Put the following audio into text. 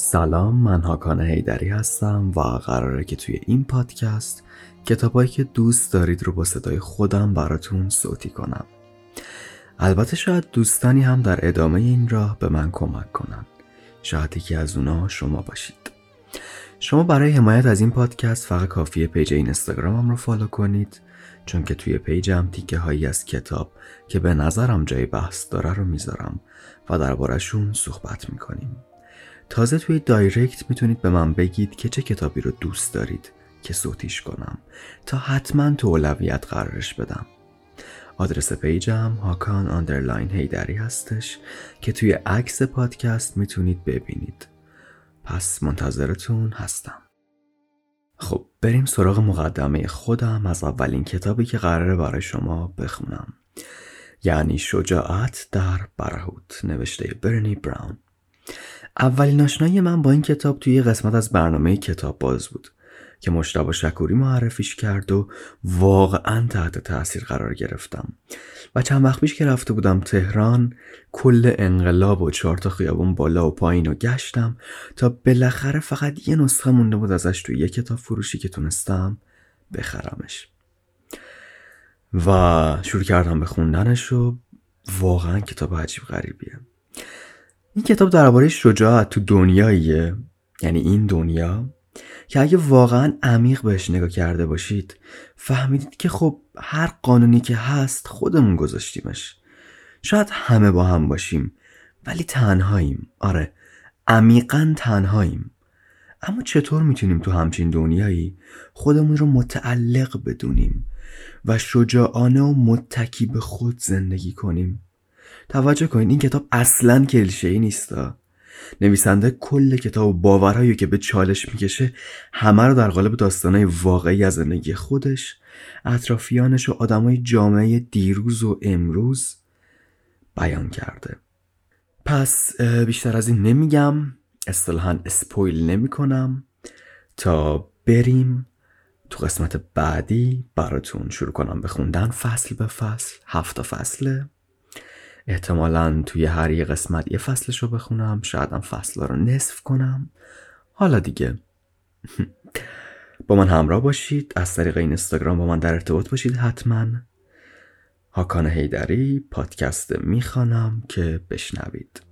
سلام من هاکان حیدری هستم و قراره که توی این پادکست کتابایی که دوست دارید رو با صدای خودم براتون صوتی کنم. البته شاید دوستانی هم در ادامه این راه به من کمک کنن. شاید یکی از اونا شما باشید. شما برای حمایت از این پادکست فقط کافیه page اینستاگرامم رو فالو کنید چون که توی page م تیکه هایی از کتاب که به نظرم جای بحث داره رو می‌ذارم و دربارهشون صحبت می‌کنیم. تازه توی direct می‌تونید به من بگید که چه کتابی رو دوست دارید که صوتیش کنم تا حتما تو اولویت قرارش بدم. آدرس page م هاکان underline حیدری هستش که توی عکس پادکست می‌تونید ببینید. پس منتظرتون هستم. خب بریم سراغ مقدمه خودم. از اولین کتابی که قراره برای شما بخونم. یعنی شجاعت در برهوت. نوشته برنی براون. اولین آشنایی من با این کتاب توی قسمت از برنامه کتاب باز بود که مشتبه شکوری معرفیش کرد و واقعا تحت تاثیر قرار گرفتم. و چند وقت پیش که رفته بودم تهران کل انقلاب و چهار تا خیابون بالا و پایین رو گشتم تا بالاخره فقط یه نسخه مونده بود ازش توی یه کتاب فروشی که تونستم بخرمش. و شروع کردم به خوندنش و واقعا کتاب عجیب غریبیه. این کتاب درباره شجاعت تو دنیاییه. یعنی این دنیا که اگه واقعا عمیق بهش نگاه کرده باشید فهمیدید که خب هر قانونی که هست خودمون گذاشتیمش. شاید همه با هم باشیم ولی تنهاییم. آره عمیقا تنهاییم. اما چطور می‌تونیم تو همچین دنیایی خودمون رو متعلق بدونیم و شجاعانه و متکی به خود زندگی کنیم؟ توجه کنید این کتاب اصلا کلشه ای نیستا نویسنده کل کتاب و باورهایی که به چالش می‌کشه همه رو در قالب داستانهای واقعی از زندگی خودش اطرافیانش و آدمای جامعه دیروز و امروز بیان کرده. پس بیشتر از این نمیگم اصطلاحا اسپویل نمی‌کنم. تا بریم تو قسمت بعدی براتون شروع کنم بخوندن فصل به فصل هفت فصله. احتمالا توی هر یه قسمت یه فصلش رو بخونم شاید هم فصل رو نصف کنم. حالا دیگه. با من همراه باشید. از طریق این اینستاگرام با من در ارتباط باشید حتما. هاکان هیدری پادکست می‌خوانم که بشنوید.